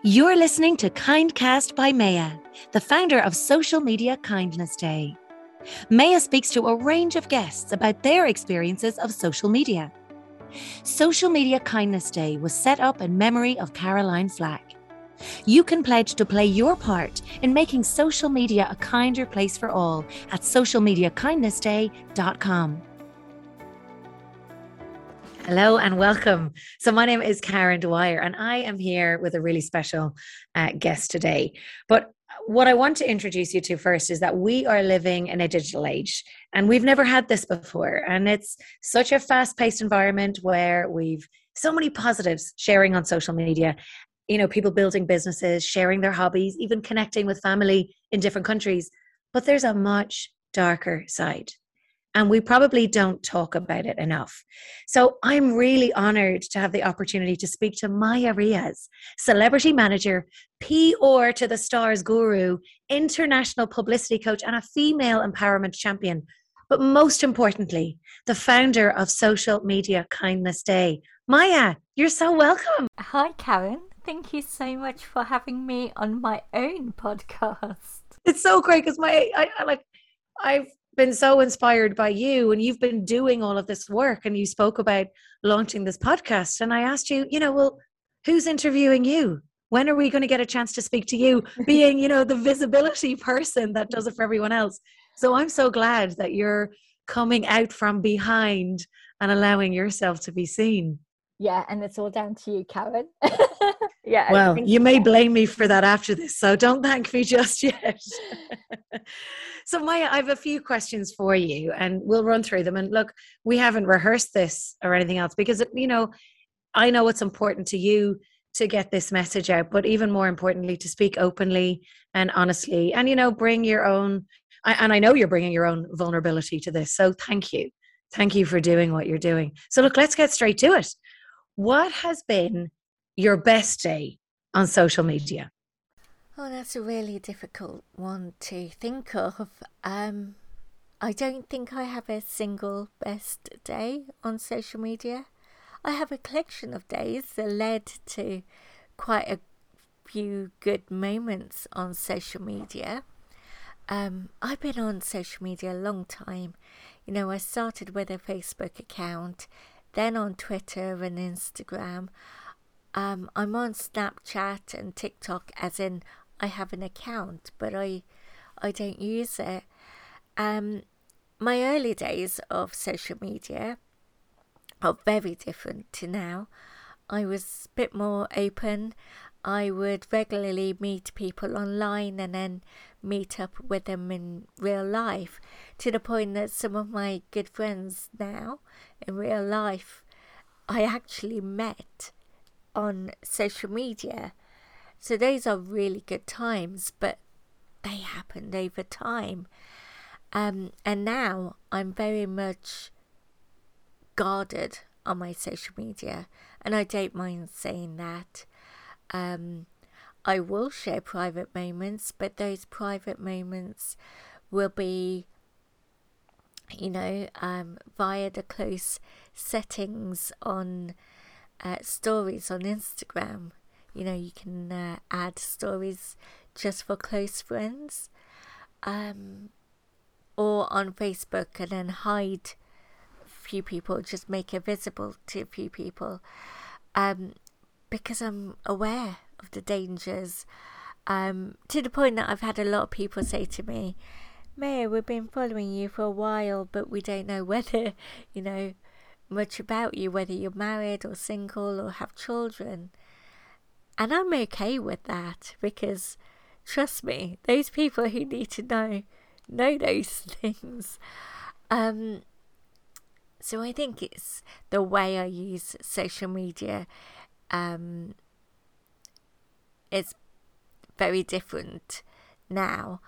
You're listening to Kindcast by Mayah, the founder of Social Media Kindness Day. Mayah speaks to a range of guests about their experiences of social media. Social Media Kindness Day was set up in memory of Caroline Flack. You can pledge to play your part in making social media a kinder place for all at socialmediakindnessday.com. Hello and welcome. So, my name is Karen Dwyer, and I am here with a really special uh, guest today. But what I want to introduce you to first is that we are living in a digital age and we've never had this before. And it's such a fast paced environment where we've so many positives sharing on social media. You know, people building businesses, sharing their hobbies, even connecting with family in different countries. But there's a much darker side and we probably don't talk about it enough. So I'm really honored to have the opportunity to speak to Mayah Riaz, celebrity manager, PR to the stars guru, international publicity coach, and a female empowerment champion. But most importantly, the founder of Social Media Kindness Day. Mayah, you're so welcome. Hi, Karen. Thank you so much for having me on my own podcast. It's so great because my I, I like I've been so inspired by you and you've been doing all of this work and you spoke about launching this podcast and i asked you you know well who's interviewing you? When are we going to get a chance to speak to you being you know the visibility person that does it for everyone else? So i'm so glad that you're coming out from behind and allowing yourself to be seen yeah and it's all down to you karen. Yeah well you may blame me for that after this so don't thank me just yet. So mayah i have a few questions for you and we'll run through them. And look we haven't rehearsed this or anything else because you know i know it's important to you to get this message out but even more importantly to speak openly and honestly. And you know bring your own and i know you're bringing your own vulnerability to this so thank you. Thank you for doing what you're doing. So look let's get straight to it what has been your best day on social media? Oh, that's a really difficult one to think of. Um, I don't think I have a single best day on social media. I have a collection of days that led to quite a few good moments on social media. Um, I've been on social media a long time. You know, I started with a Facebook account, then on Twitter and Instagram. Um, I'm on Snapchat and TikTok, as in I have an account, but I I don't use it. Um, my early days of social media are very different to now. I was a bit more open. I would regularly meet people online and then meet up with them in real life to the point that some of my good friends now in real life I actually met on social media. So those are really good times, but they happened over time. Um, and now I'm very much guarded on my social media, and I don't mind saying that. Um, I will share private moments, but those private moments will be, you know, um, via the close settings on uh, stories on Instagram. You know, you can uh, add stories just for close friends, um, or on Facebook and then hide few people, just make it visible to a few people, um, because I'm aware of the dangers. Um, to the point that I've had a lot of people say to me, Mayah, we've been following you for a while, but we don't know whether, you know, much about you, whether you're married or single or have children. And I'm okay with that because, trust me, those people who need to know know those things. Um, so I think it's the way I use social media. Um, it's very different now.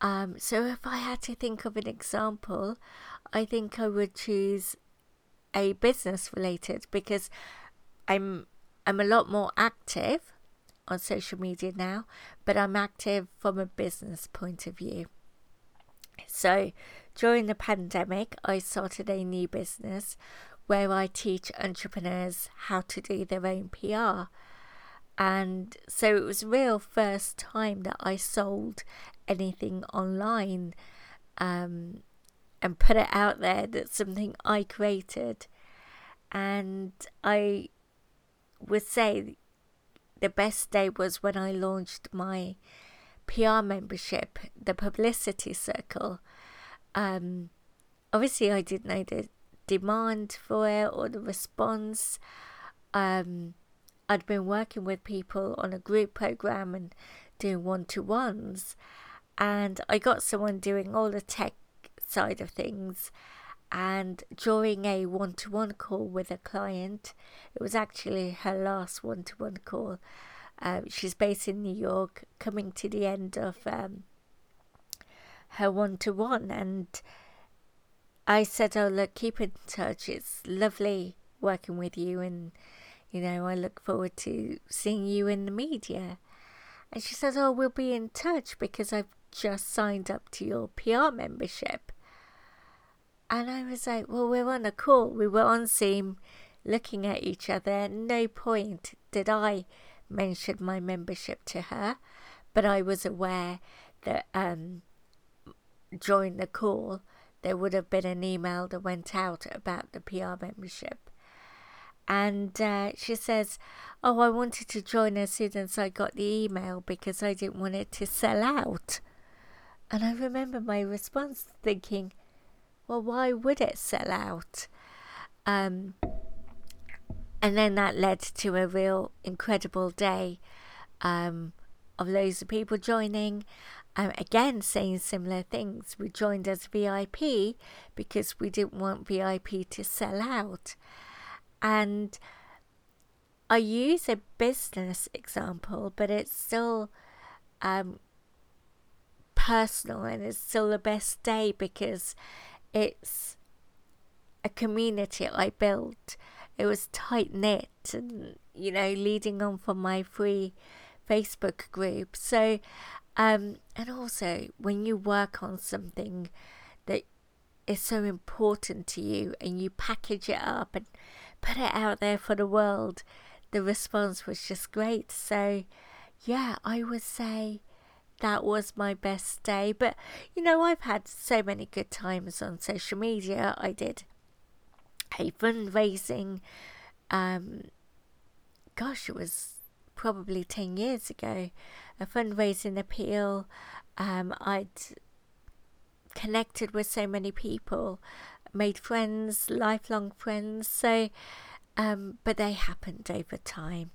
Um, so if I had to think of an example, I think I would choose a business related because I'm I'm a lot more active on social media now, but I'm active from a business point of view. So, during the pandemic, I started a new business where I teach entrepreneurs how to do their own PR. And so it was real first time that I sold anything online um, and put it out there that's something I created. And I would say the best day was when I launched my PR membership, the Publicity Circle. Um, obviously, I didn't know the demand for it or the response. Um, I'd been working with people on a group program and doing one to ones, and I got someone doing all the tech side of things. And during a one to one call with a client, it was actually her last one to one call. Um, she's based in New York, coming to the end of um, her one to one. And I said, Oh, look, keep in touch. It's lovely working with you. And, you know, I look forward to seeing you in the media. And she says, Oh, we'll be in touch because I've just signed up to your PR membership. And I was like, well, we're on a call. We were on Zoom looking at each other. No point did I mention my membership to her, but I was aware that um, during the call, there would have been an email that went out about the PR membership. And uh, she says, Oh, I wanted to join as soon as I got the email because I didn't want it to sell out. And I remember my response thinking, well, why would it sell out? Um, and then that led to a real incredible day um, of loads of people joining. Um, again, saying similar things. We joined as VIP because we didn't want VIP to sell out. And I use a business example, but it's still um, personal and it's still the best day because it's a community I built. It was tight knit and, you know, leading on from my free Facebook group. So, um, and also when you work on something that is so important to you and you package it up and put it out there for the world, the response was just great. So, yeah, I would say that was my best day. But you know, I've had so many good times on social media. I did a fundraising, um, gosh, it was probably 10 years ago, a fundraising appeal. Um, I'd connected with so many people, made friends, lifelong friends. So, um, but they happened over time.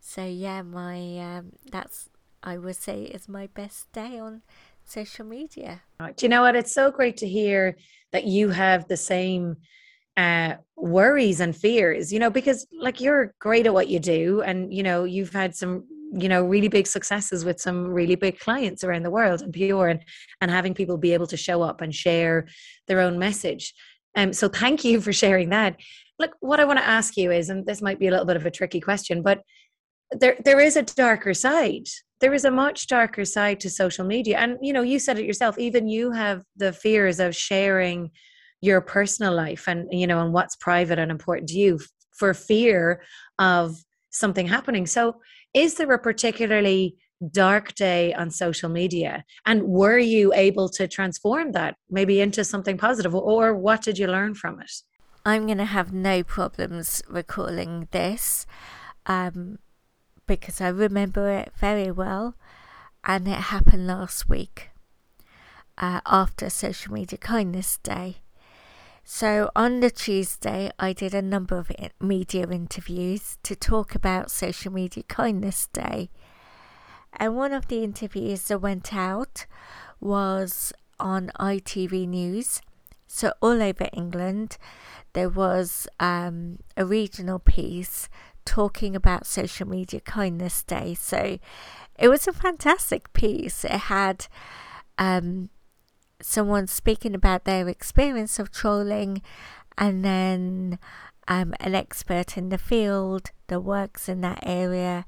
So yeah, my um, that's I would say is my best day on social media. Do you know what? It's so great to hear that you have the same uh, worries and fears, you know, because like you're great at what you do and, you know, you've had some you know really big successes with some really big clients around the world and pure and and having people be able to show up and share their own message. Um so thank you for sharing that. Look what i want to ask you is and this might be a little bit of a tricky question but there there is a darker side. There is a much darker side to social media. And you know you said it yourself even you have the fears of sharing your personal life and you know and what's private and important to you for fear of something happening. So is there a particularly dark day on social media? And were you able to transform that maybe into something positive or what did you learn from it? I'm going to have no problems recalling this um, because I remember it very well, and it happened last week uh, after Social Media Kindness Day. So on the Tuesday, I did a number of media interviews to talk about Social Media Kindness Day. And one of the interviews that went out was on ITV News. So, all over England, there was um, a regional piece talking about Social Media Kindness Day. So it was a fantastic piece. It had um, someone speaking about their experience of trolling and then um, an expert in the field that works in that area,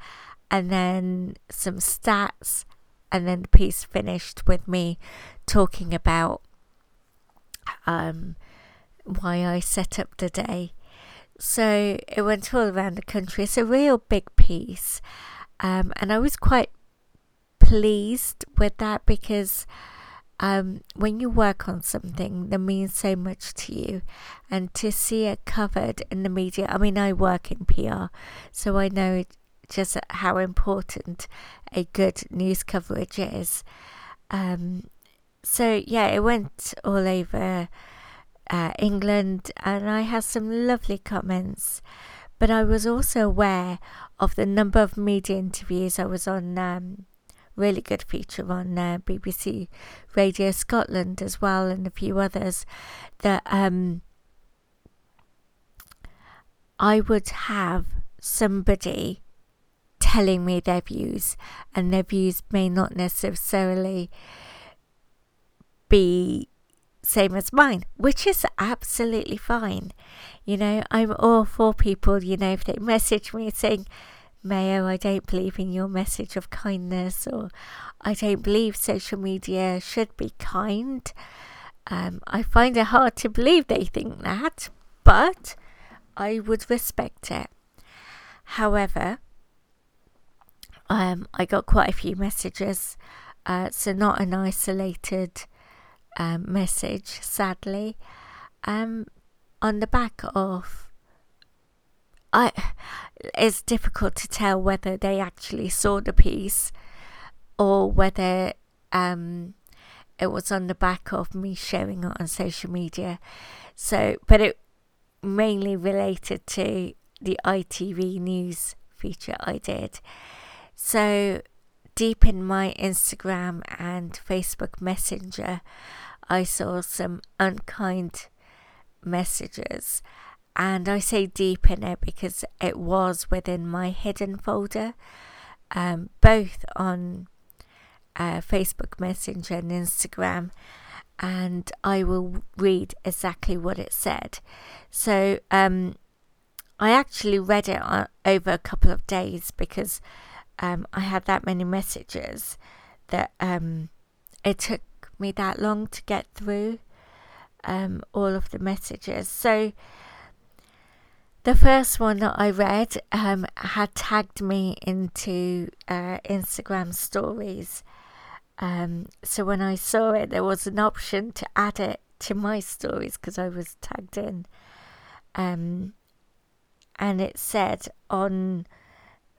and then some stats, and then the piece finished with me talking about um, why I set up the day. So it went all around the country. It's a real big piece. Um, and I was quite pleased with that because um, when you work on something that means so much to you, and to see it covered in the media. I mean, I work in PR, so I know just how important a good news coverage is. Um, so yeah, it went all over uh, England, and I had some lovely comments. But I was also aware of the number of media interviews I was on um, really good feature on uh, BBC Radio Scotland as well, and a few others that um, I would have somebody telling me their views, and their views may not necessarily be same as mine, which is absolutely fine. You know, I'm all for people, you know, if they message me saying, Mayah, I don't believe in your message of kindness, or I don't believe social media should be kind. Um, I find it hard to believe they think that, but I would respect it. However, um, I got quite a few messages, uh, so not an isolated um, message, sadly, um, on the back of I it's difficult to tell whether they actually saw the piece or whether um, it was on the back of me sharing it on social media. So, but it mainly related to the ITV news feature I did. So, deep in my Instagram and Facebook Messenger, I saw some unkind messages and I say deep in it because it was within my hidden folder, um, both on uh, Facebook Messenger and Instagram. And I will read exactly what it said. So um, I actually read it on, over a couple of days because um, I had that many messages that um, it took me that long to get through um, all of the messages. So the first one that I read um, had tagged me into uh, Instagram stories. Um, so when I saw it, there was an option to add it to my stories because I was tagged in. Um, and it said on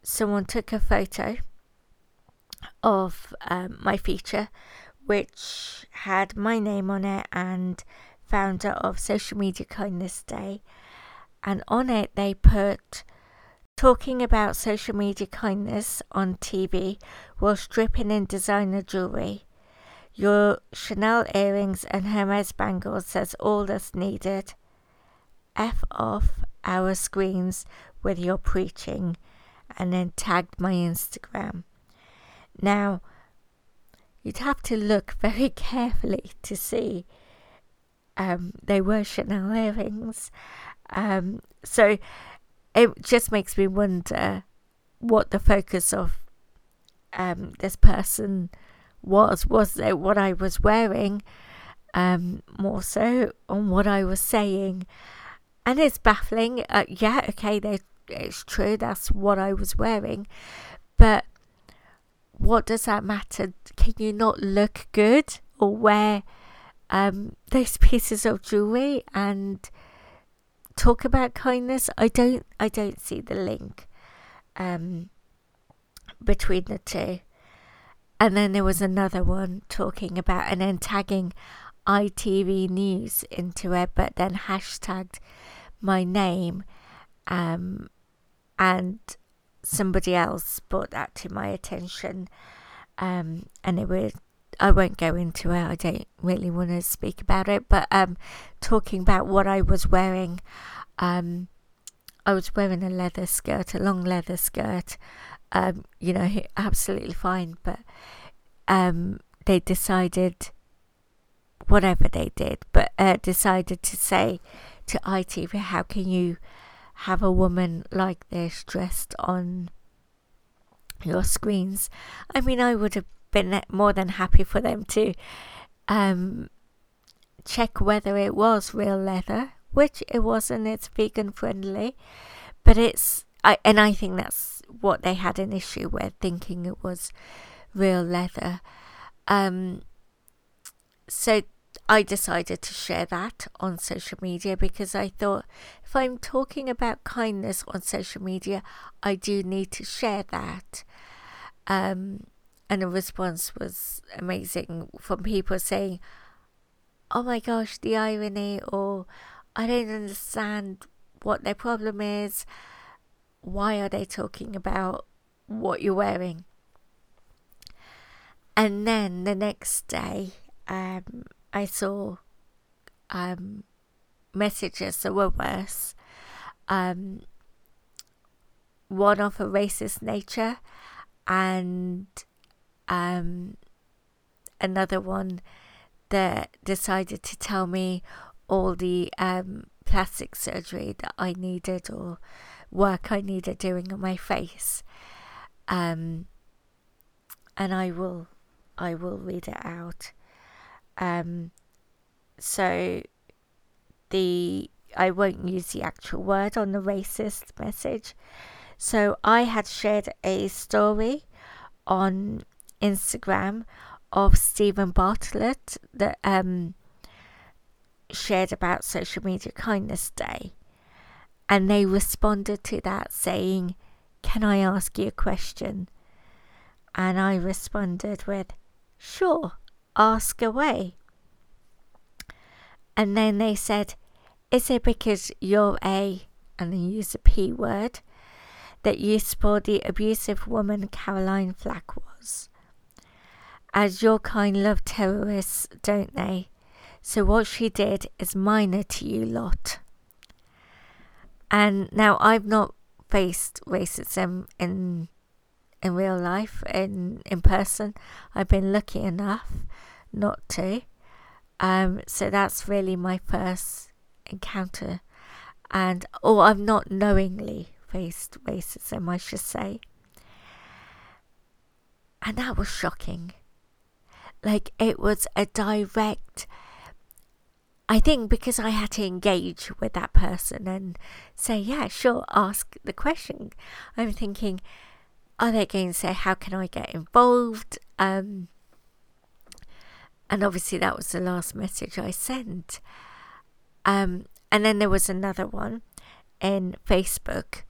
someone took a photo of um, my feature, which had my name on it and founder of Social Media Kindness Day and on it they put talking about social media kindness on TV while stripping in designer jewelry. Your Chanel earrings and Hermes bangles says all that's needed. F off our screens with your preaching and then tagged my Instagram. Now, you'd have to look very carefully to see um, they were Chanel earrings um, so it just makes me wonder what the focus of um, this person was. Was it what I was wearing? Um, more so on what I was saying. And it's baffling. Uh, yeah, okay, it's true. That's what I was wearing. But what does that matter? Can you not look good or wear um, those pieces of jewelry and talk about kindness, I don't I don't see the link um, between the two. And then there was another one talking about and then tagging ITV News into it, but then hashtagged my name, um, and somebody else brought that to my attention, um, and it was I won't go into it. I don't really want to speak about it, but um, talking about what I was wearing, um, I was wearing a leather skirt, a long leather skirt. Um, you know, absolutely fine, but um, they decided, whatever they did, but uh, decided to say to ITV, how can you have a woman like this dressed on your screens? I mean, I would have been more than happy for them to um, check whether it was real leather, which it wasn't. It's vegan friendly, but it's I and I think that's what they had an issue with, thinking it was real leather. Um, so I decided to share that on social media because I thought if I'm talking about kindness on social media, I do need to share that. Um, and the response was amazing from people saying, Oh my gosh, the irony, or I don't understand what their problem is. Why are they talking about what you're wearing? And then the next day, um, I saw um, messages that were worse. Um, one of a racist nature, and um, another one that decided to tell me all the um, plastic surgery that I needed or work I needed doing on my face. Um, and I will, I will read it out. Um, so the I won't use the actual word on the racist message. So I had shared a story on Instagram of Steven Bartlett that um, shared about Social Media Kindness Day. And they responded to that saying, Can I ask you a question? And I responded with, Sure, ask away. And then they said, Is it because you're a, and they use a P word, that you support the abusive woman Caroline Flack was? As your kind love terrorists, don't they? So what she did is minor to you lot. And now I've not faced racism in in real life in in person. I've been lucky enough not to. Um, so that's really my first encounter, and or I've not knowingly faced racism, I should say. And that was shocking. Like it was a direct I think because I had to engage with that person and say, yeah, sure, ask the question. I'm thinking, are they going to say, how can I get involved? Um, and obviously, that was the last message I sent. Um, and then there was another one in Facebook.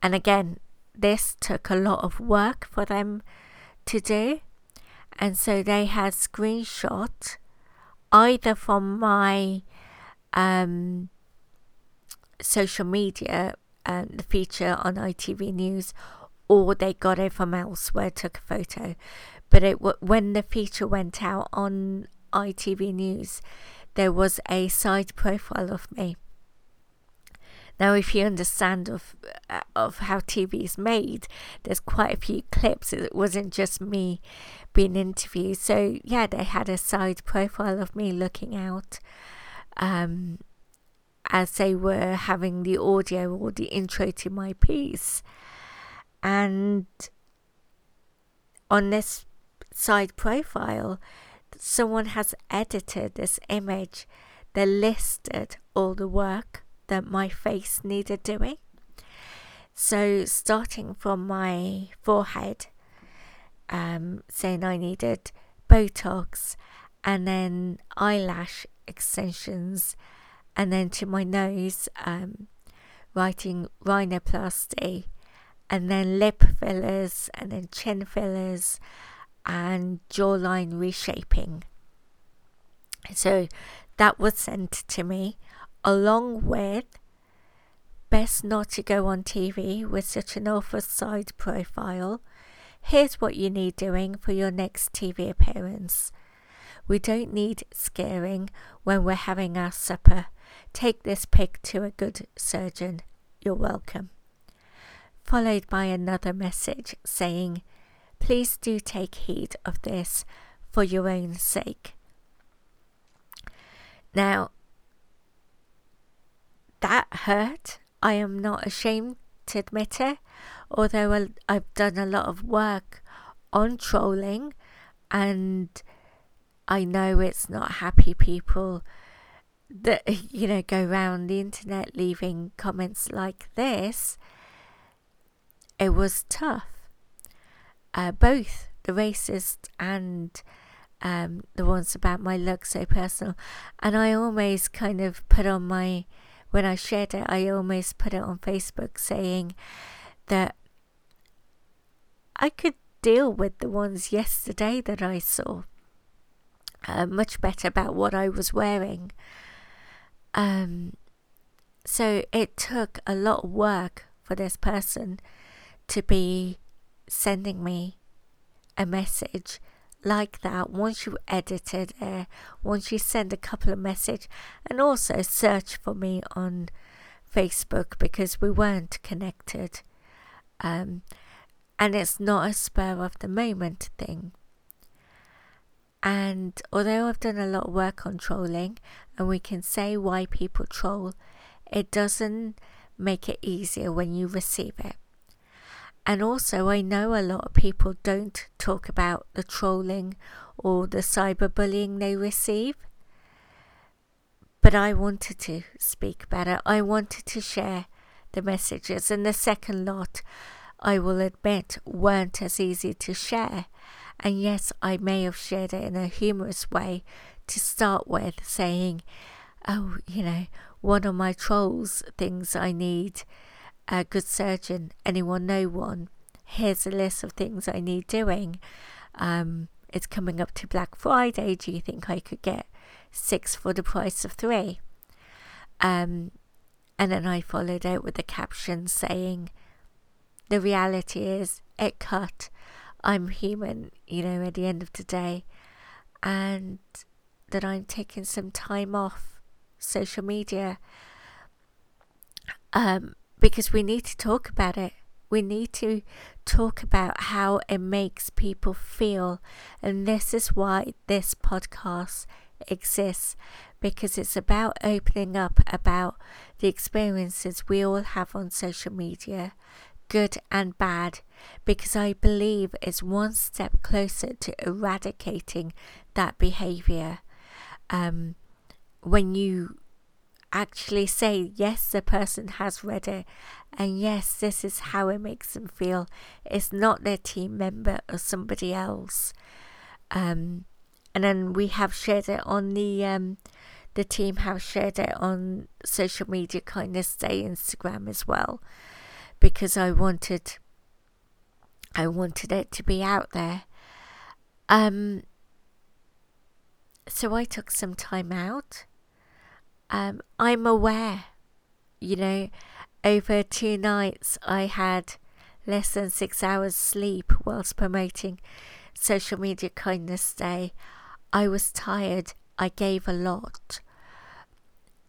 And again, this took a lot of work for them to do. And so they had screenshot either from my um, social media, um, the feature on ITV News, or they got it from elsewhere, took a photo. But it when the feature went out on ITV News, there was a side profile of me. Now, if you understand of uh, of how TV is made, there's quite a few clips. It wasn't just me being interviewed. So yeah, they had a side profile of me looking out um, as they were having the audio or the intro to my piece. And on this side profile, someone has edited this image They listed all the work that my face needed doing. So, starting from my forehead, um, saying I needed Botox and then eyelash extensions, and then to my nose, um, writing rhinoplasty, and then lip fillers, and then chin fillers, and jawline reshaping. So that was sent to me along with best not to go on TV with such an awful side profile Here's what you need doing for your next TV appearance. We don't need scaring when we're having our supper. Take this pic to a good surgeon. You're welcome. Followed by another message saying, Please do take heed of this for your own sake. Now, that hurt. I am not ashamed to admit it although I've done a lot of work on trolling and I know it's not happy people that you know go around the internet leaving comments like this it was tough. Uh, both the racist and um, the ones about my look so personal. And I always kind of put on my, when I shared it, I almost put it on Facebook saying that I could deal with the ones yesterday that I saw. Uh, much better about what I was wearing. Um, so it took a lot of work for this person to be sending me a message like that once you edited it once you send a couple of message and also search for me on facebook because we weren't connected. Um, and it's not a spur of the moment thing. And although i've done a lot of work on trolling and we can say why people troll it doesn't make it easier when you receive it and also, I know a lot of people don't talk about the trolling or the cyberbullying they receive. But I wanted to speak about it. I wanted to share the messages. And the second lot, I will admit, weren't as easy to share. And yes, I may have shared it in a humorous way to start with, saying, oh, you know, one of my trolls thinks I need a good surgeon, anyone know one? Here's a list of things I need doing. Um, it's coming up to Black Friday. Do you think I could get six for the price of three? Um, and then I followed out with the caption saying, The reality is, it cut. I'm human, you know, at the end of the day. And that I'm taking some time off social media. Um, because we need to talk about it. We need to talk about how it makes people feel. And this is why this podcast exists because it's about opening up about the experiences we all have on social media, good and bad, because I believe it's one step closer to eradicating that behavior. Um, when you actually say, yes, the person has read it, and yes, this is how it makes them feel. It's not their team member or somebody else. Um, and then we have shared it on the um, the team have shared it on social media, kindness day Instagram as well, because I wanted I wanted it to be out there. Um, so I took some time out um, I'm aware, you know, over two nights I had less than six hours sleep whilst promoting Social Media Kindness Day. I was tired, I gave a lot.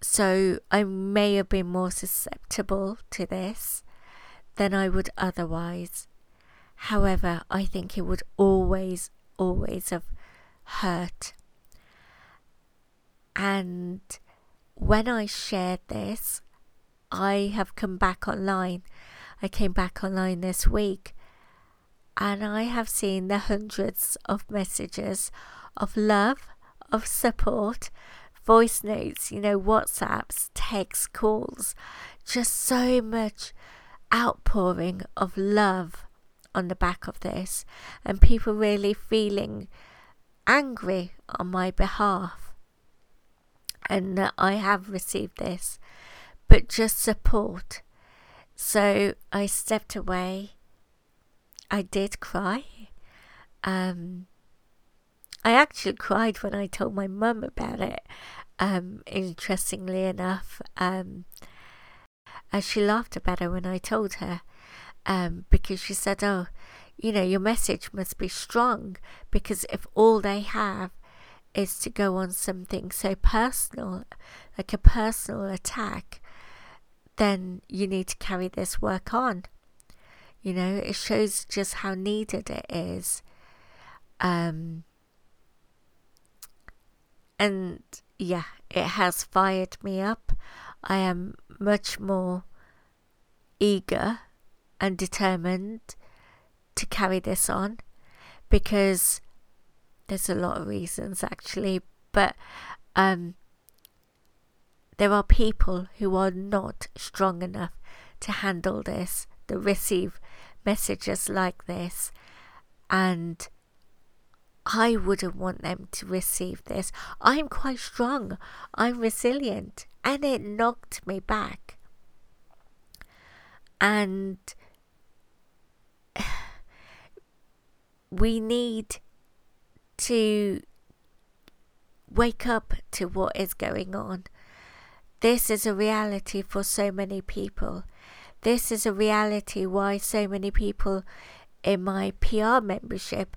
So I may have been more susceptible to this than I would otherwise. However, I think it would always, always have hurt. And when I shared this, I have come back online. I came back online this week and I have seen the hundreds of messages of love, of support, voice notes, you know, WhatsApps, text calls, just so much outpouring of love on the back of this, and people really feeling angry on my behalf and that I have received this, but just support. So I stepped away. I did cry. Um, I actually cried when I told my mum about it. Um, interestingly enough, um, she laughed about it when I told her, um, because she said, "Oh, you know, your message must be strong because if all they have is to go on something so personal, like a personal attack, then you need to carry this work on. You know, it shows just how needed it is. Um, and yeah, it has fired me up. I am much more eager and determined to carry this on because there's a lot of reasons actually, but um, there are people who are not strong enough to handle this, that receive messages like this, and I wouldn't want them to receive this. I'm quite strong, I'm resilient, and it knocked me back. And we need to wake up to what is going on. This is a reality for so many people. This is a reality why so many people in my PR membership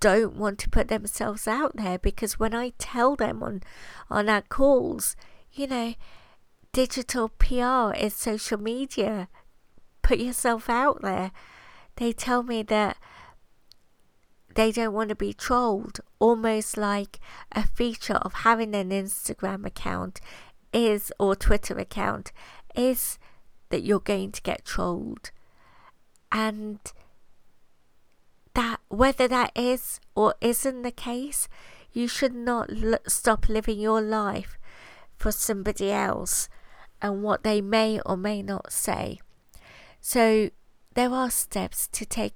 don't want to put themselves out there because when I tell them on on our calls, you know, digital PR is social media. Put yourself out there. They tell me that they don't want to be trolled, almost like a feature of having an Instagram account is or Twitter account is that you're going to get trolled. And that whether that is or isn't the case, you should not l- stop living your life for somebody else and what they may or may not say. So there are steps to take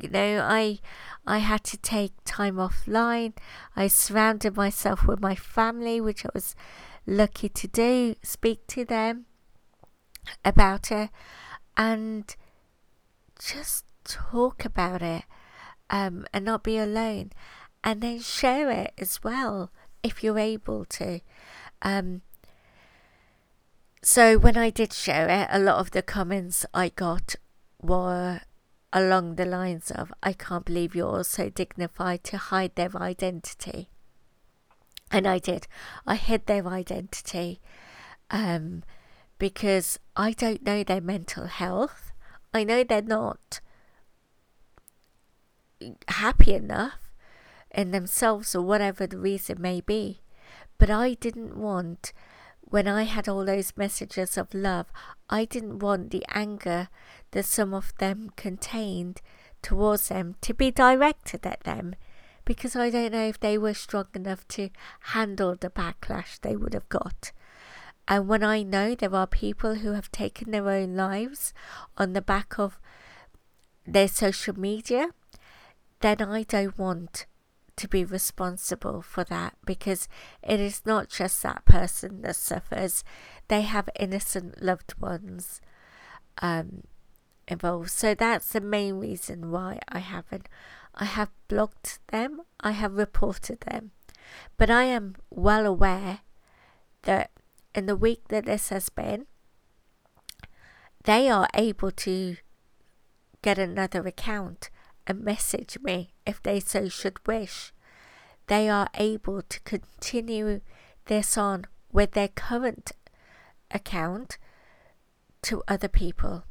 you know i i had to take time offline. I surrounded myself with my family which i was lucky to do speak to them about it and just talk about it um, and not be alone and then share it as well if you're able to. Um, so when i did share it a lot of the comments i got were along the lines of, I can't believe you're so dignified to hide their identity. And I did. I hid their identity um, because I don't know their mental health. I know they're not happy enough in themselves or whatever the reason may be. But I didn't want, when I had all those messages of love, I didn't want the anger that some of them contained towards them to be directed at them because I don't know if they were strong enough to handle the backlash they would have got. And when I know there are people who have taken their own lives on the back of their social media, then I don't want to be responsible for that because it is not just that person that suffers, they have innocent loved ones. Um, involved. So that's the main reason why I haven't. I have blocked them, I have reported them. But I am well aware that in the week that this has been, they are able to get another account and message me if they so should wish. They are able to continue this on with their current account to other people.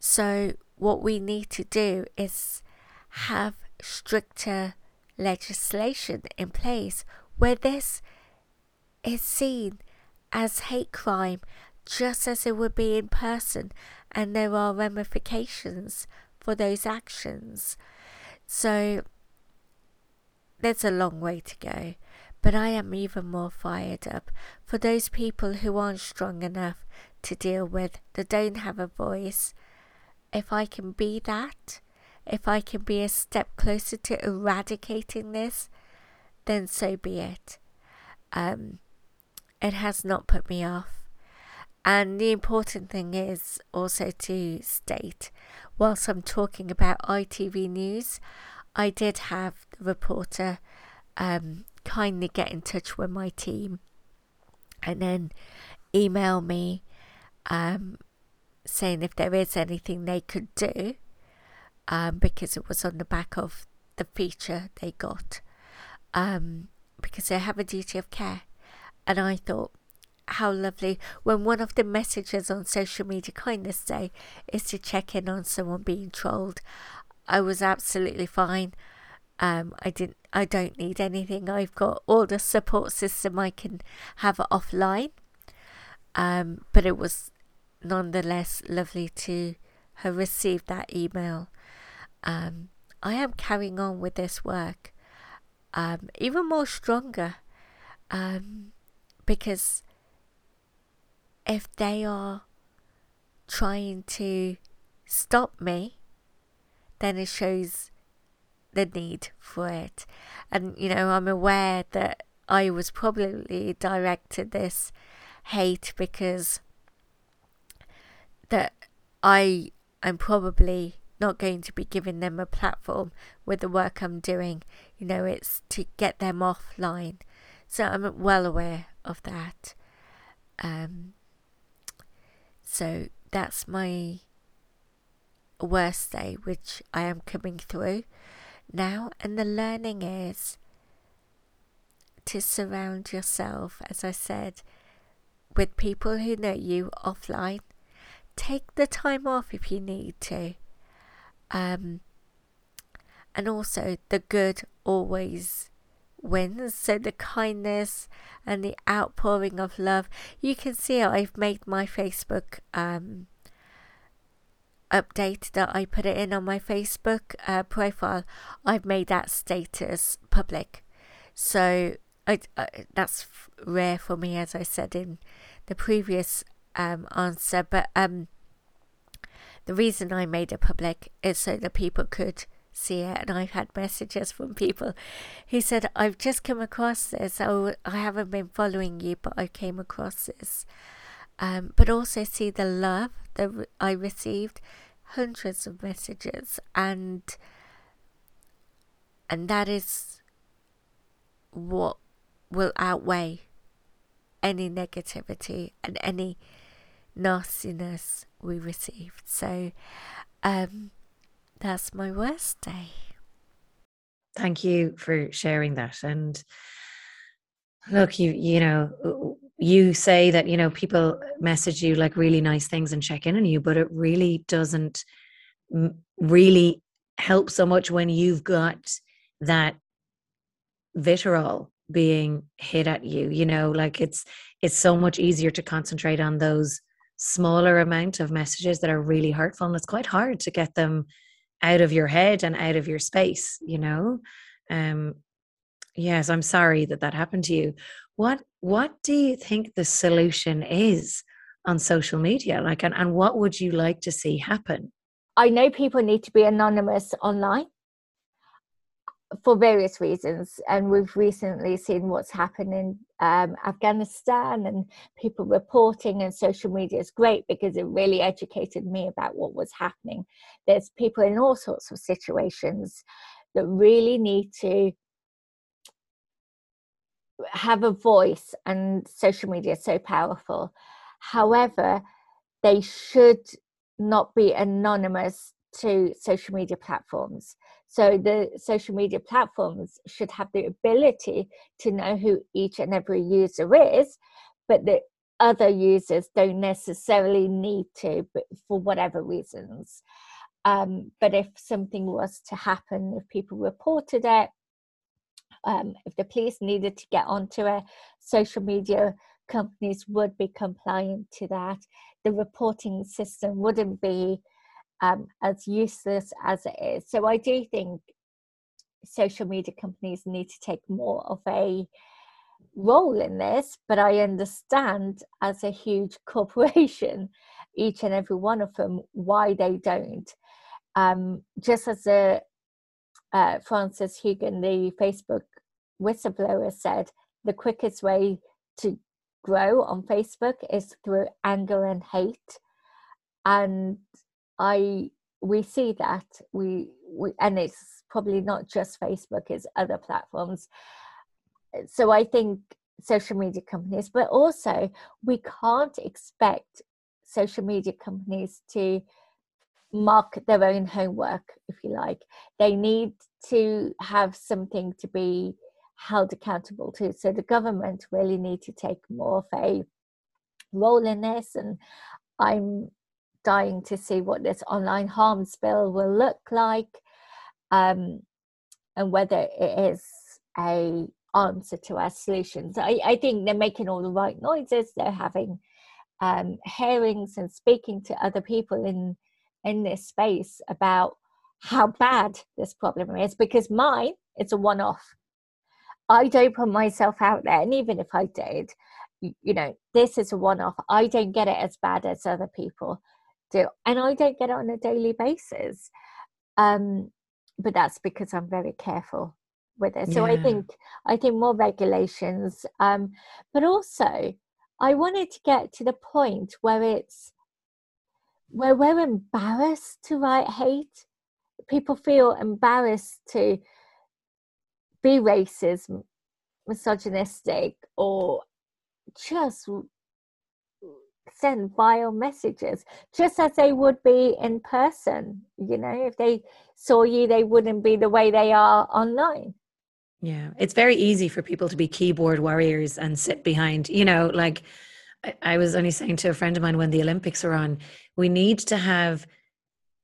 So, what we need to do is have stricter legislation in place where this is seen as hate crime just as it would be in person, and there are ramifications for those actions. So, there's a long way to go, but I am even more fired up for those people who aren't strong enough to deal with, that don't have a voice if I can be that, if I can be a step closer to eradicating this, then so be it. Um, it has not put me off. And the important thing is also to state, whilst I'm talking about ITV News, I did have the reporter um, kindly get in touch with my team and then email me um, saying if there is anything they could do, um, because it was on the back of the feature they got, um, because they have a duty of care. And I thought, how lovely when one of the messages on social media kindness day is to check in on someone being trolled. I was absolutely fine. Um, I didn't. I don't need anything. I've got all the support system I can have offline. Um, but it was nonetheless lovely to have received that email. Um, I am carrying on with this work um, even more stronger um, because if they are trying to stop me, then it shows the need for it. And, you know, I'm aware that I was probably directed this hate because that I am probably not going to be giving them a platform with the work I'm doing. You know, it's to get them offline. So I'm well aware of that. Um, so that's my worst day, which I am coming through now. And the learning is to surround yourself, as I said, with people who know you offline. Take the time off if you need to. Um, and also, the good always wins. So, the kindness and the outpouring of love. You can see I've made my Facebook um, update that I put it in on my Facebook uh, profile. I've made that status public. So, I, I, that's rare for me, as I said in the previous um, answer. But um, the reason I made it public is so that people could see it. And I've had messages from people who said, I've just come across this. Oh, I haven't been following you, but I came across this. Um, but also see the love that I received hundreds of messages and and that is what will outweigh any negativity and any nastiness we received. So um, that's my worst day. Thank you for sharing that. And look, you you know, you say that you know people message you like really nice things and check in on you, but it really doesn't really help so much when you've got that vitriol being hit at you you know like it's it's so much easier to concentrate on those smaller amount of messages that are really hurtful and it's quite hard to get them out of your head and out of your space you know? Um yes i'm sorry that that happened to you. What what do you think the solution is on social media? Like and, and what would you like to see happen? I know people need to be anonymous online for various reasons. And we've recently seen what's happened in um, Afghanistan and people reporting, and social media is great because it really educated me about what was happening. There's people in all sorts of situations that really need to have a voice, and social media is so powerful. However, they should not be anonymous to social media platforms. So the social media platforms should have the ability to know who each and every user is, but the other users don't necessarily need to, but for whatever reasons. Um, but if something was to happen, if people reported it, um, if the police needed to get onto it, social media companies would be compliant to that. The reporting system wouldn't be um, as useless as it is. So I do think social media companies need to take more of a role in this, but I understand as a huge corporation, each and every one of them, why they don't. Um, just as a uh, Frances Haugen, the Facebook whistleblower, said, the quickest way to grow on Facebook is through anger and hate. And I we see that we, we and it's probably not just Facebook, it's other platforms. So I think social media companies, but also we can't expect social media companies to mark their own homework, if you like. They need to have something to be held accountable to. So the government really need to take more of a role in this. And I'm dying to see what this online harms bill will look like um, and whether it is a answer to our solutions. I, I think they're making all the right noises. They're having um, hearings and speaking to other people in in this space about how bad this problem is. Because mine, it's a one-off. I don't put myself out there, and even if I did, you know, this is a one-off. I don't get it as bad as other people do. And I don't get it on a daily basis. Um, but that's because I'm very careful with it. So yeah. I think I think more regulations. Um, but also I wanted to get to the point where it's where we're embarrassed to write hate. People feel embarrassed to be racist, misogynistic, or just send vile messages, just as they would be in person. You know, if they saw you, they wouldn't be the way they are online. Yeah, it's very easy for people to be keyboard warriors and sit behind, you know, like I was only saying to a friend of mine when the Olympics are on, we need to have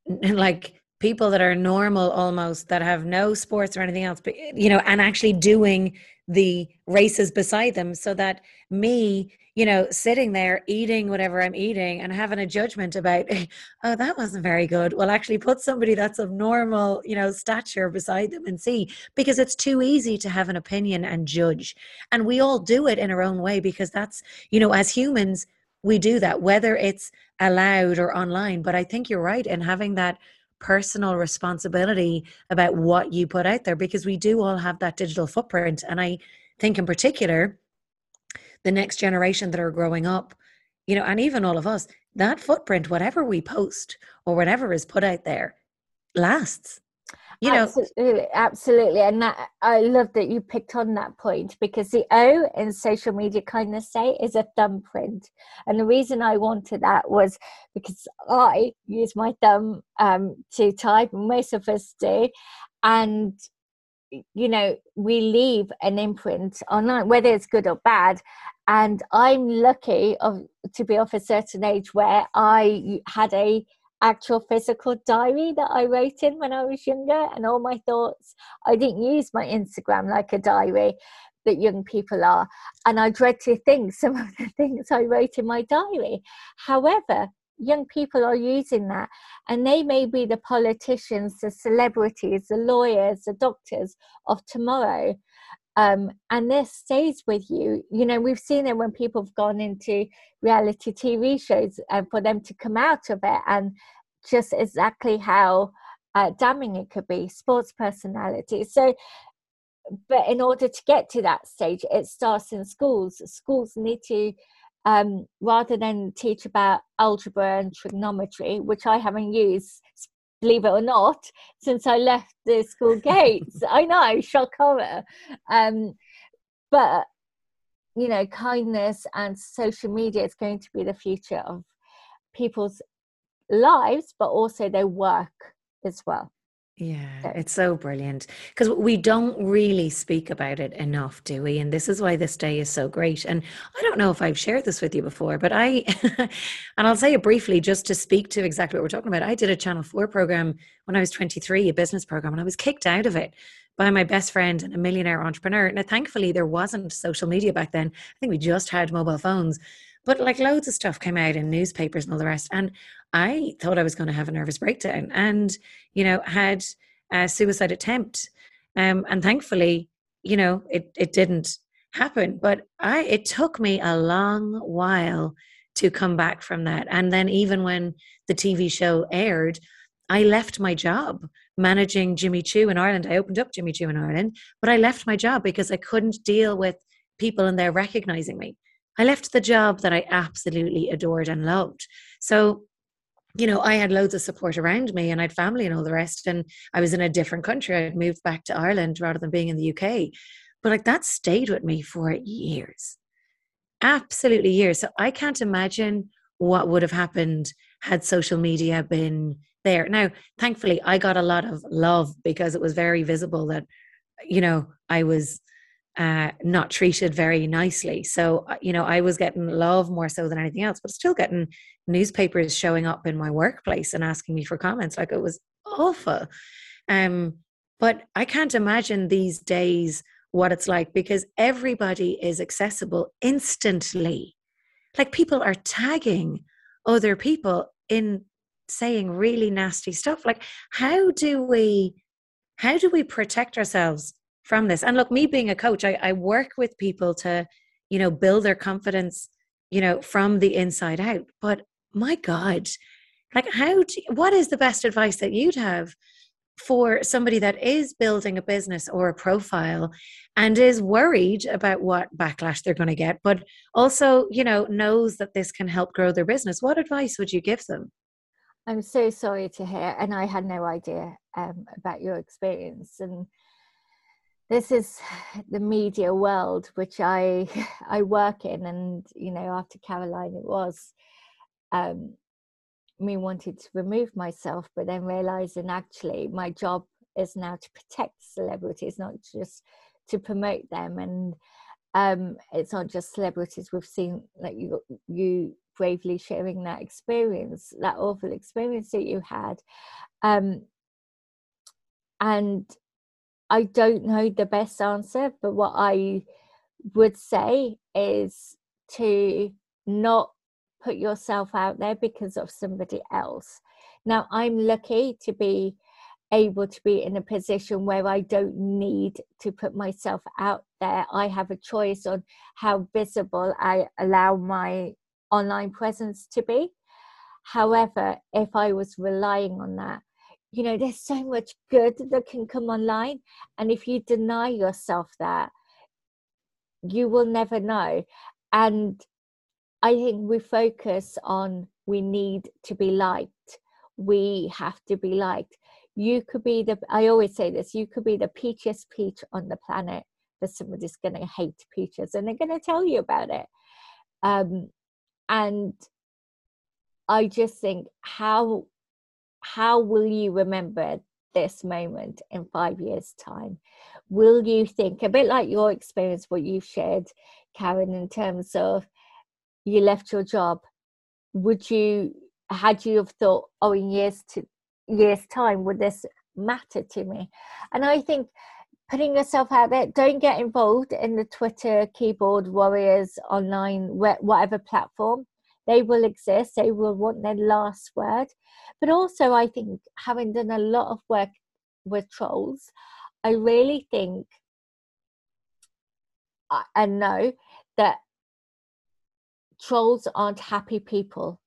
like people that are normal almost that have no sports or anything else, but you know, and actually doing the races beside them so that me you know sitting there eating whatever i'm eating and having a judgment about oh that wasn't very good. Well actually put somebody that's of normal you know stature beside them and see because it's too easy to have an opinion and judge. And we all do it in our own way because that's you know as humans we do that whether it's allowed or online. But i think you're right in having that personal responsibility about what you put out there because we do all have that digital footprint. And I think, in particular, the next generation that are growing up, you know, and even all of us, that footprint, whatever we post or whatever is put out there, lasts you know absolutely, absolutely and that i love that you picked on that point because the o in social media kindness day is a thumbprint and the reason i wanted that was because i use my thumb um, to type most of us do and you know we leave an imprint online whether it's good or bad and i'm lucky of to be of a certain age where i had a actual physical diary that I wrote in when I was younger and all my thoughts. I didn't use my Instagram like a diary that young people are. And I dread to think some of the things I wrote in my diary. However, young people are using that and they may be the politicians, the celebrities, the lawyers, the doctors of tomorrow. Um, and this stays with you. You know, we've seen it when people have gone into reality TV shows and for them to come out of it and just exactly how uh, damning it could be, sports personalities. So, but in order to get to that stage, it starts in schools. Schools need to, um, rather than teach about algebra and trigonometry, which I haven't used believe it or not, since I left the school gates. I know, shock horror. Um, but you know, kindness and social media is going to be the future of people's lives, but also their work as well. Yeah, it's so brilliant because we don't really speak about it enough, do we? And this is why this day is so great. And I don't know if I've shared this with you before, but I, and I'll say it briefly just to speak to exactly what we're talking about. I did a Channel 4 program when I was 23, a business program, and I was kicked out of it by my best friend and a millionaire entrepreneur. Now, thankfully, there wasn't social media back then. I think we just had mobile phones. But like loads of stuff came out in newspapers and all the rest. And I thought I was going to have a nervous breakdown and, you know, had a suicide attempt. Um, and thankfully, you know, it, it didn't happen. But I it took me a long while to come back from that. And then even when the TV show aired, I left my job managing Jimmy Choo in Ireland. I opened up Jimmy Choo in Ireland, but I left my job because I couldn't deal with people and they're recognizing me. I left the job that I absolutely adored and loved. So you know, I had loads of support around me and I had family and all the rest. And I was in a different country. I had moved back to Ireland rather than being in the UK. But like that stayed with me for years. Absolutely years. So I can't imagine what would have happened had social media been there. Now, thankfully, I got a lot of love because it was very visible that, you know, I was uh, not treated very nicely. So, uh, you know, I was getting love more so than anything else, but still getting newspapers showing up in my workplace and asking me for comments. Like it was awful. Um, but I can't imagine these days what it's like because everybody is accessible instantly. Like people are tagging other people in saying really nasty stuff. Like, how do we how do we protect ourselves from this. And look, me being a coach, I, I work with people to, you know, build their confidence, you know, from the inside out. But my God, like how do, what is the best advice that you'd have for somebody that is building a business or a profile and is worried about what backlash they're going to get but also you know knows that this can help grow their business what advice would you give them i'm so sorry to hear and i had no idea um, about your experience and this is the media world which i i work in and you know after caroline it was um, me wanted to remove myself, but then realizing actually my job is now to protect celebrities, not just to promote them. And um, it's not just celebrities. We've seen like you you bravely sharing that experience, that awful experience that you had. Um, and I don't know the best answer, but what I would say is to not put yourself out there because of somebody else. Now, I'm lucky to be able to be in a position where I don't need to put myself out there. I have a choice on how visible I allow my online presence to be. However, if I was relying on that, you know, there's so much good that can come online. And if you deny yourself that, you will never know. And I think we focus on we need to be liked. We have to be liked. You could be the, I always say this, you could be the peachiest peach on the planet, but somebody's going to hate peaches and they're going to tell you about it. Um, and I just think, how, how will you remember this moment in five years' time? Will you think, a bit like your experience, what you've shared, Karen, in terms of you left your job, would you had you have thought, oh, in years to years time, would this matter to me? And I think putting yourself out there, don't get involved in the Twitter keyboard warriors online, whatever platform. They will exist. They will want their last word. But also, I think having done a lot of work with trolls, I really think and know that trolls aren't happy people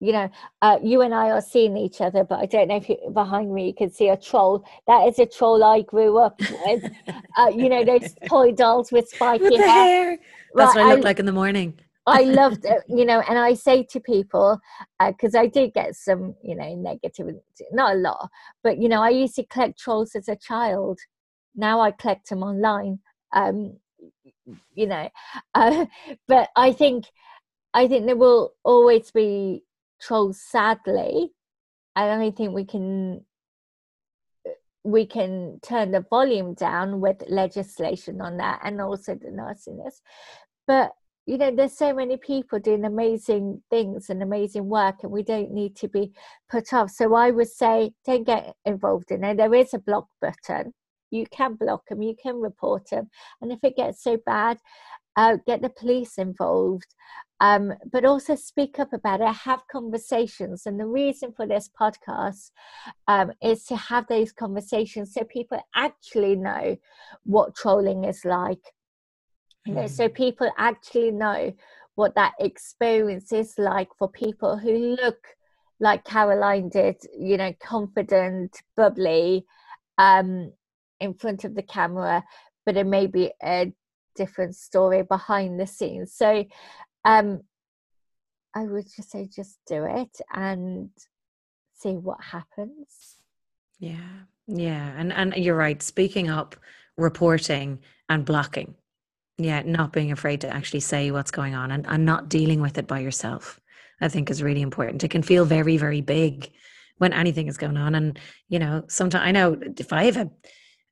you know uh, you and i are seeing each other but i don't know if you behind me you can see a troll that is a troll i grew up with uh, you know those toy dolls with spiky with hair. hair. that's right, what i look I, like in the morning i loved it you know and i say to people because uh, i did get some you know negative not a lot but you know i used to collect trolls as a child. Now i collect them online um you know uh, but i think i think there will always be trolls sadly i think we can we can turn the volume down with legislation on that and also the nastiness but you know there's so many people doing amazing things and amazing work and we don't need to be put off so i would say don't get involved in it there is a block button you can block them, you can report them. And if it gets so bad, uh, get the police involved. Um, but also speak up about it, have conversations. And the reason for this podcast um, is to have those conversations so people actually know what trolling is like. You know, so mm. people actually know what that experience is like for people who look like Caroline did, you know, confident, bubbly, um, in front of the camera, but it may be a different story behind the scenes. So um, I would just say just do it and see what happens. Yeah. Yeah. And and you're right. Speaking up, reporting and blocking. Yeah, not being afraid to actually say what's going on and, and not dealing with it by yourself, I think is really important. It can feel very, very big when anything is going on. And, you know, sometimes I know if I have a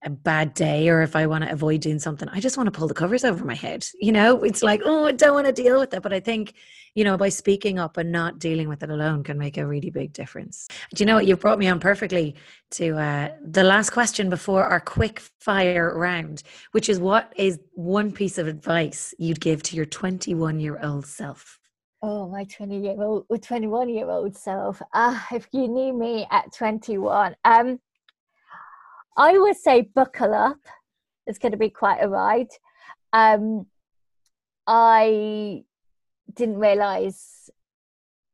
a bad day or if I want to avoid doing something, I just want to pull the covers over my head. You know, it's like, oh, I don't want to deal with it. But I think, you know, by speaking up and not dealing with it alone can make a really big difference. Do you know what? You've brought me on perfectly to uh, the last question before our quick fire round, which is what is one piece of advice you'd give to your 21 year old self? Oh, my 20 year old, 21 year old self. Ah, if you knew me at 21. Um, I would say buckle up. It's going to be quite a ride. Um, I didn't realize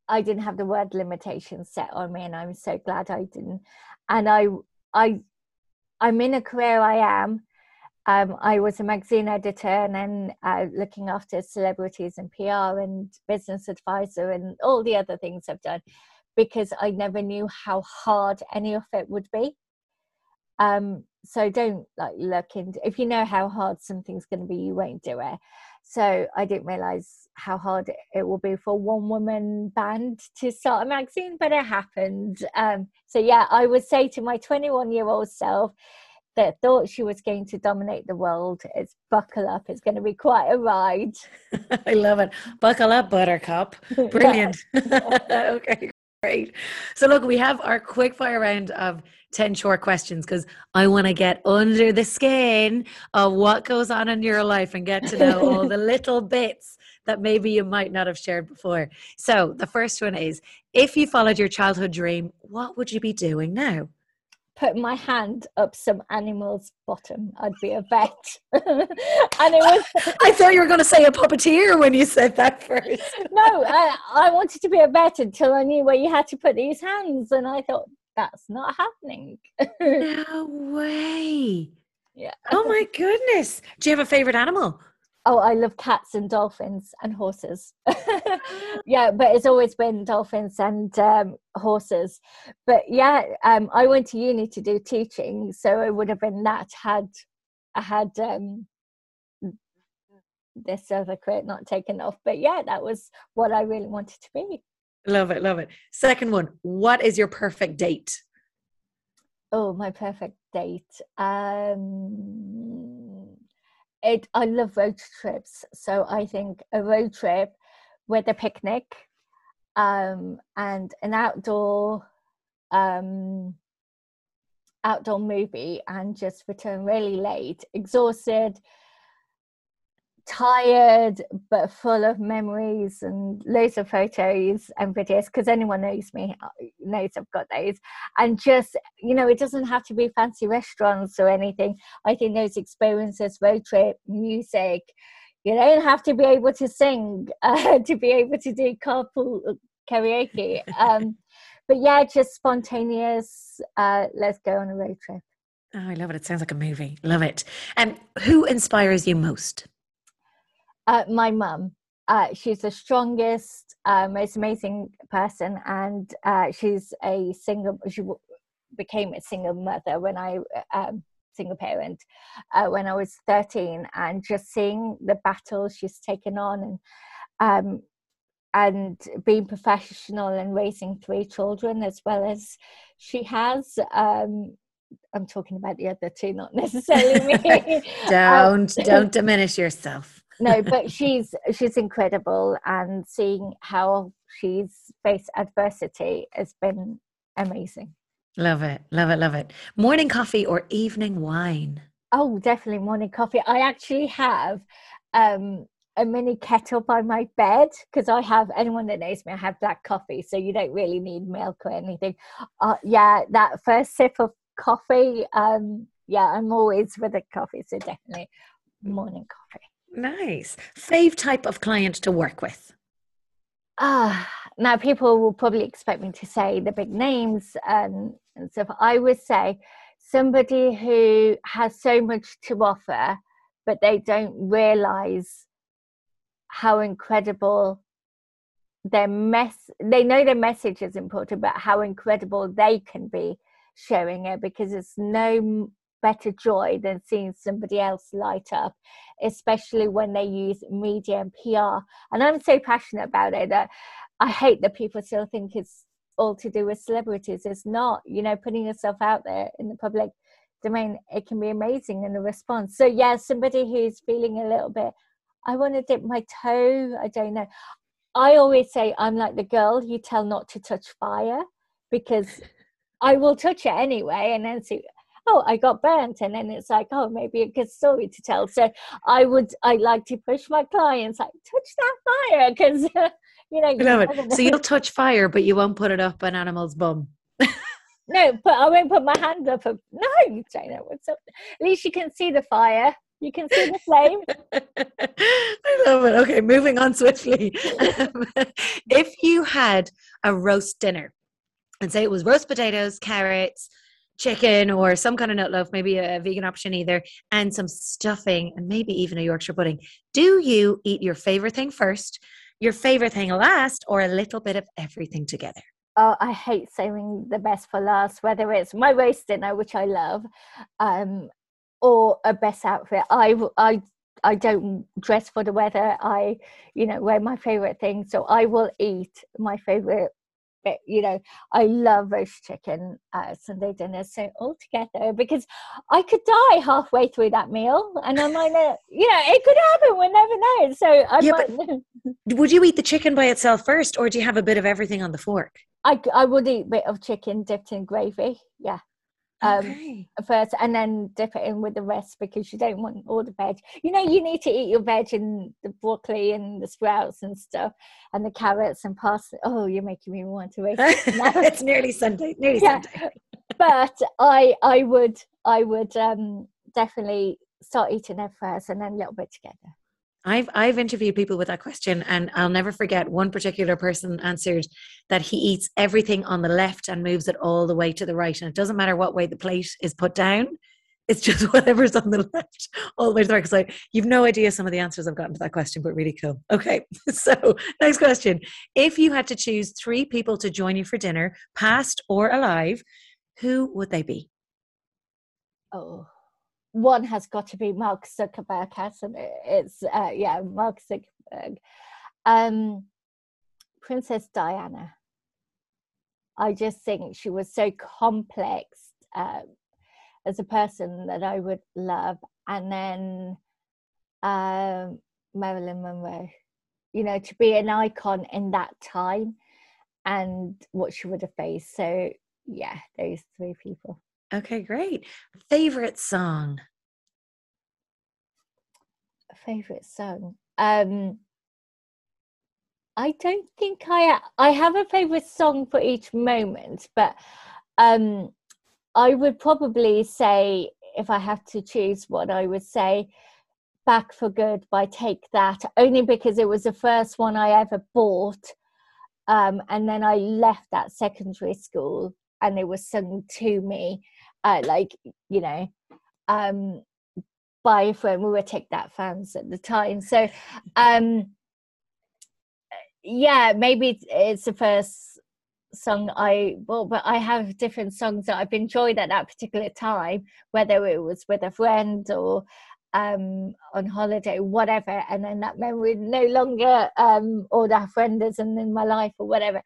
I didn't have the word limitation set on me, and I'm so glad I didn't. And I, I, I'm in a career I am. Um, I was a magazine editor and then uh, looking after celebrities and PR and business advisor and all the other things I've done because I never knew how hard any of it would be. Um, so don't like look into if you know how hard something's going to be, you won't do it. So I didn't realize how hard it will be for one woman band to start a magazine, but it happened. Um, so yeah, I would say to my 21 year old self that thought she was going to dominate the world, it's buckle up. It's going to be quite a ride. I love it. Buckle up, Buttercup. Brilliant. okay, great. So look, we have our quick fire round of 10 short questions because I want to get under the skin of what goes on in your life and get to know all the little bits that maybe you might not have shared before. So, the first one is if you followed your childhood dream, what would you be doing now? Put my hand up some animal's bottom. I'd be a vet. and it was. I thought you were going to say a puppeteer when you said that first. no, I, I wanted to be a vet until I knew where you had to put these hands. And I thought, that's not happening. no way. Yeah. Oh my goodness. Do you have a favorite animal? Oh, I love cats and dolphins and horses. yeah, but it's always been dolphins and um, horses. But yeah, um, I went to uni to do teaching, so it would have been that had I had um, this other career not taken off. But yeah, that was what I really wanted to be. Love it, love it. Second one, what is your perfect date? Oh, my perfect date. Um it I love road trips. So I think a road trip with a picnic um and an outdoor um outdoor movie and just return really late, exhausted, tired but full of memories and loads of photos and videos because anyone knows me uh, knows I've got those. And just you know it doesn't have to be fancy restaurants or anything. I think those experiences road trip music you don't have to be able to sing uh, to be able to do carpool uh, karaoke. Um, but yeah just spontaneous uh, let's go on a road trip. Oh I love it. It sounds like a movie. Love it. And um, who inspires you most uh, my mum. Uh, she's the strongest, uh, most amazing person, and uh, she's a single. She w- became a single mother when I um, single parent uh, when I was thirteen, and just seeing the battles she's taken on and. Um, and being professional and raising three children as well as she has um, I'm talking about the other two, not necessarily me. don't um, don't diminish yourself no, but she's she's incredible, and seeing how she's faced adversity has been amazing. Love it, love it, love it. Morning coffee or evening wine? Oh, definitely morning coffee. I actually have um, a mini kettle by my bed because I have anyone that knows me, I have black coffee, so you don't really need milk or anything. Uh, yeah, that first sip of coffee, um, yeah, I'm always with a coffee, so definitely morning coffee. Nice. Fave type of client to work with? Ah, now people will probably expect me to say the big names and, and stuff. I would say somebody who has so much to offer, but they don't realize how incredible their mess they know their message is important but how incredible they can be sharing it because it's no better joy than seeing somebody else light up, especially when they use media and PR. And I'm so passionate about it that I hate that people still think it's all to do with celebrities. It's not, you know, putting yourself out there in the public domain, it can be amazing in the response. So, yeah, somebody who's feeling a little bit, I want to dip my toe, I don't know. I always say I'm like the girl you tell not to touch fire because I will touch it anyway and then see oh i got burnt and then it's like oh maybe a good story to tell so i would i like to push my clients like touch that fire because you know I love it. so you'll touch fire but you won't put it up an animal's bum no but i won't put my hand up a, no Jana, what's up at least you can see the fire You can see the flame. I love it. Okay, moving on swiftly. Um, if you had a roast dinner, and say it was roast potatoes, carrots, chicken, or some kind of nut loaf, maybe a vegan option either, and some stuffing, and maybe even a Yorkshire pudding, do you eat your favorite thing first, your favorite thing last, or a little bit of everything together? oh, I hate saving the best for last, whether it's my roast dinner, which I love, um, or a best outfit. I, I, I don't dress for the weather. I, you know, wear my favorite thing. So I will eat my favorite but you know i love roast chicken uh, sunday dinner so all together because i could die halfway through that meal and i might not you know it could happen we never know so I yeah, but would you eat the chicken by itself first or do you have a bit of everything on the fork? I, I would eat a bit of chicken dipped in gravy yeah um, okay. first and then dip it in with the rest because you don't want all the veg. You know, you need to eat your veg and the broccoli and the sprouts and stuff and the carrots and parsley. Oh, you're making me want to eat. it's nearly Sunday. Nearly yeah. Sunday. but I I would I would um definitely start eating it first and then a little bit together. I've I've interviewed people with that question, and I'll never forget one particular person answered that he eats everything on the left and moves it all the way to the right, and it doesn't matter what way the plate is put down. It's just whatever's on the left all the way to the right. Like, you've no idea some of the answers I've gotten to that question, but really cool. Okay, so next question: If you had to choose three people to join you for dinner, past or alive, who would they be? Oh, one has got to be Mark Zuckerberg, hasn't it? It's uh, yeah, Mark Zuckerberg. Um, Princess Diana. I just think she was so complex uh, as a person that I would love, and then um, Marilyn Monroe. You know, to be an icon in that time and what she would have faced. So yeah, those three people. Okay, great. Favorite song? Favorite song? Um I don't think I I have a favorite song for each moment, but um I would probably say if I had to choose one, I would say Back for Good by Take That, only because it was the first one I ever bought. Um, and then I left that secondary school and it was sung to me uh, like you know um by friend we were take that fans at the time. So um yeah maybe it's, it's the first song i well but i have different songs that i've enjoyed at that particular time whether it was with a friend or um on holiday whatever. And then that memory no longer um or that friend isn't in my life or whatever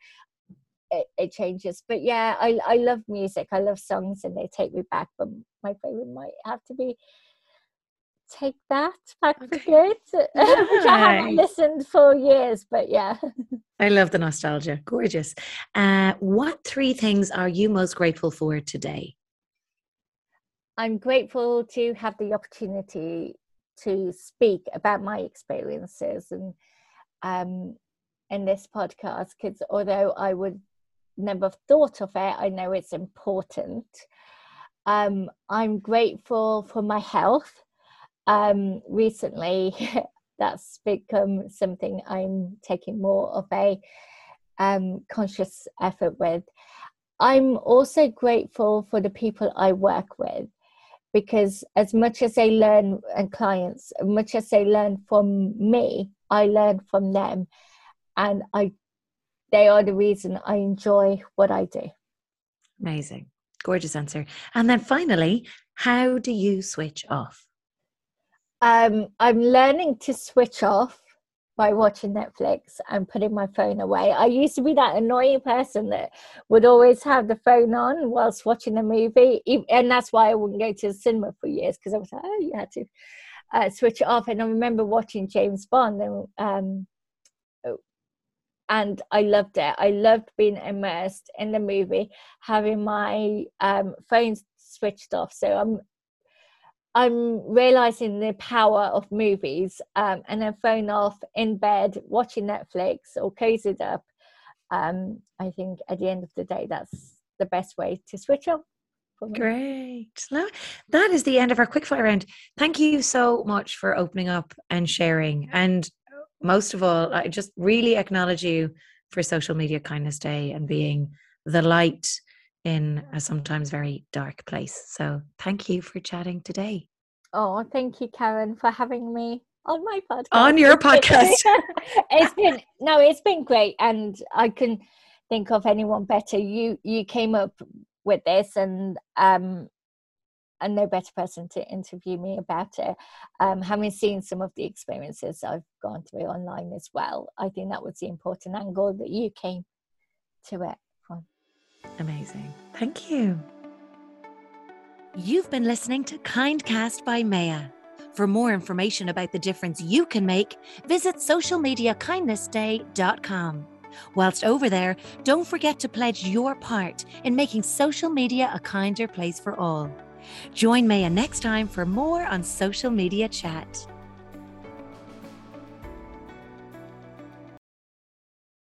it, it, changes. But yeah, I I love music. I love songs, and they take me back. But my favorite might have to be "Take That" back okay. for good, which I haven't listened for years. But yeah, I love the nostalgia. Gorgeous. Uh, what three things are you most grateful for today? I'm grateful to have the opportunity to speak about my experiences and um, in this podcast because although I would never thought of it. I know it's important. Um, I'm grateful for my health. Um, recently, that's become something I'm taking more of a um, conscious effort with. I'm also grateful for the people I work with because as much as they learn and clients, as much as they learn from me, I learn from them. And I they are the reason I enjoy what I do. Amazing. Gorgeous answer. And then finally, how do you switch off? Um, I'm learning to switch off by watching Netflix and putting my phone away. I used to be that annoying person that would always have the phone on whilst watching a movie, and that's why I wouldn't go to the cinema for years because I was like, oh, you had to uh, switch it off. And I remember watching James Bond, and um, and I loved it. I loved being immersed in the movie, having my um, phone switched off. So I'm I'm realizing the power of movies um, and then phone off in bed, watching Netflix or cozied up. Um, I think at the end of the day, that's the best way to switch off. Great. that is the end of our quickfire round. Thank you so much for opening up and sharing. And most of all, I just really acknowledge you for Social Media Kindness Day and being the light in a sometimes very dark place. So thank you for chatting today. Oh, thank you, Karen, for having me on my podcast. On your podcast. it's been no, it's been great, and I can think of anyone better. You you came up with this, and um, and no better person to interview me about it. Um, having seen some of the experiences I've gone through online as well, I think that was the important angle that you came to it from. Amazing. Thank you. You've been listening to Kindcast by Mayah. For more information about the difference you can make, visit socialmediakindnessday.com. Whilst over there, don't forget to pledge your part in making social media a kinder place for all. Join Mayah next time for more on social media chat.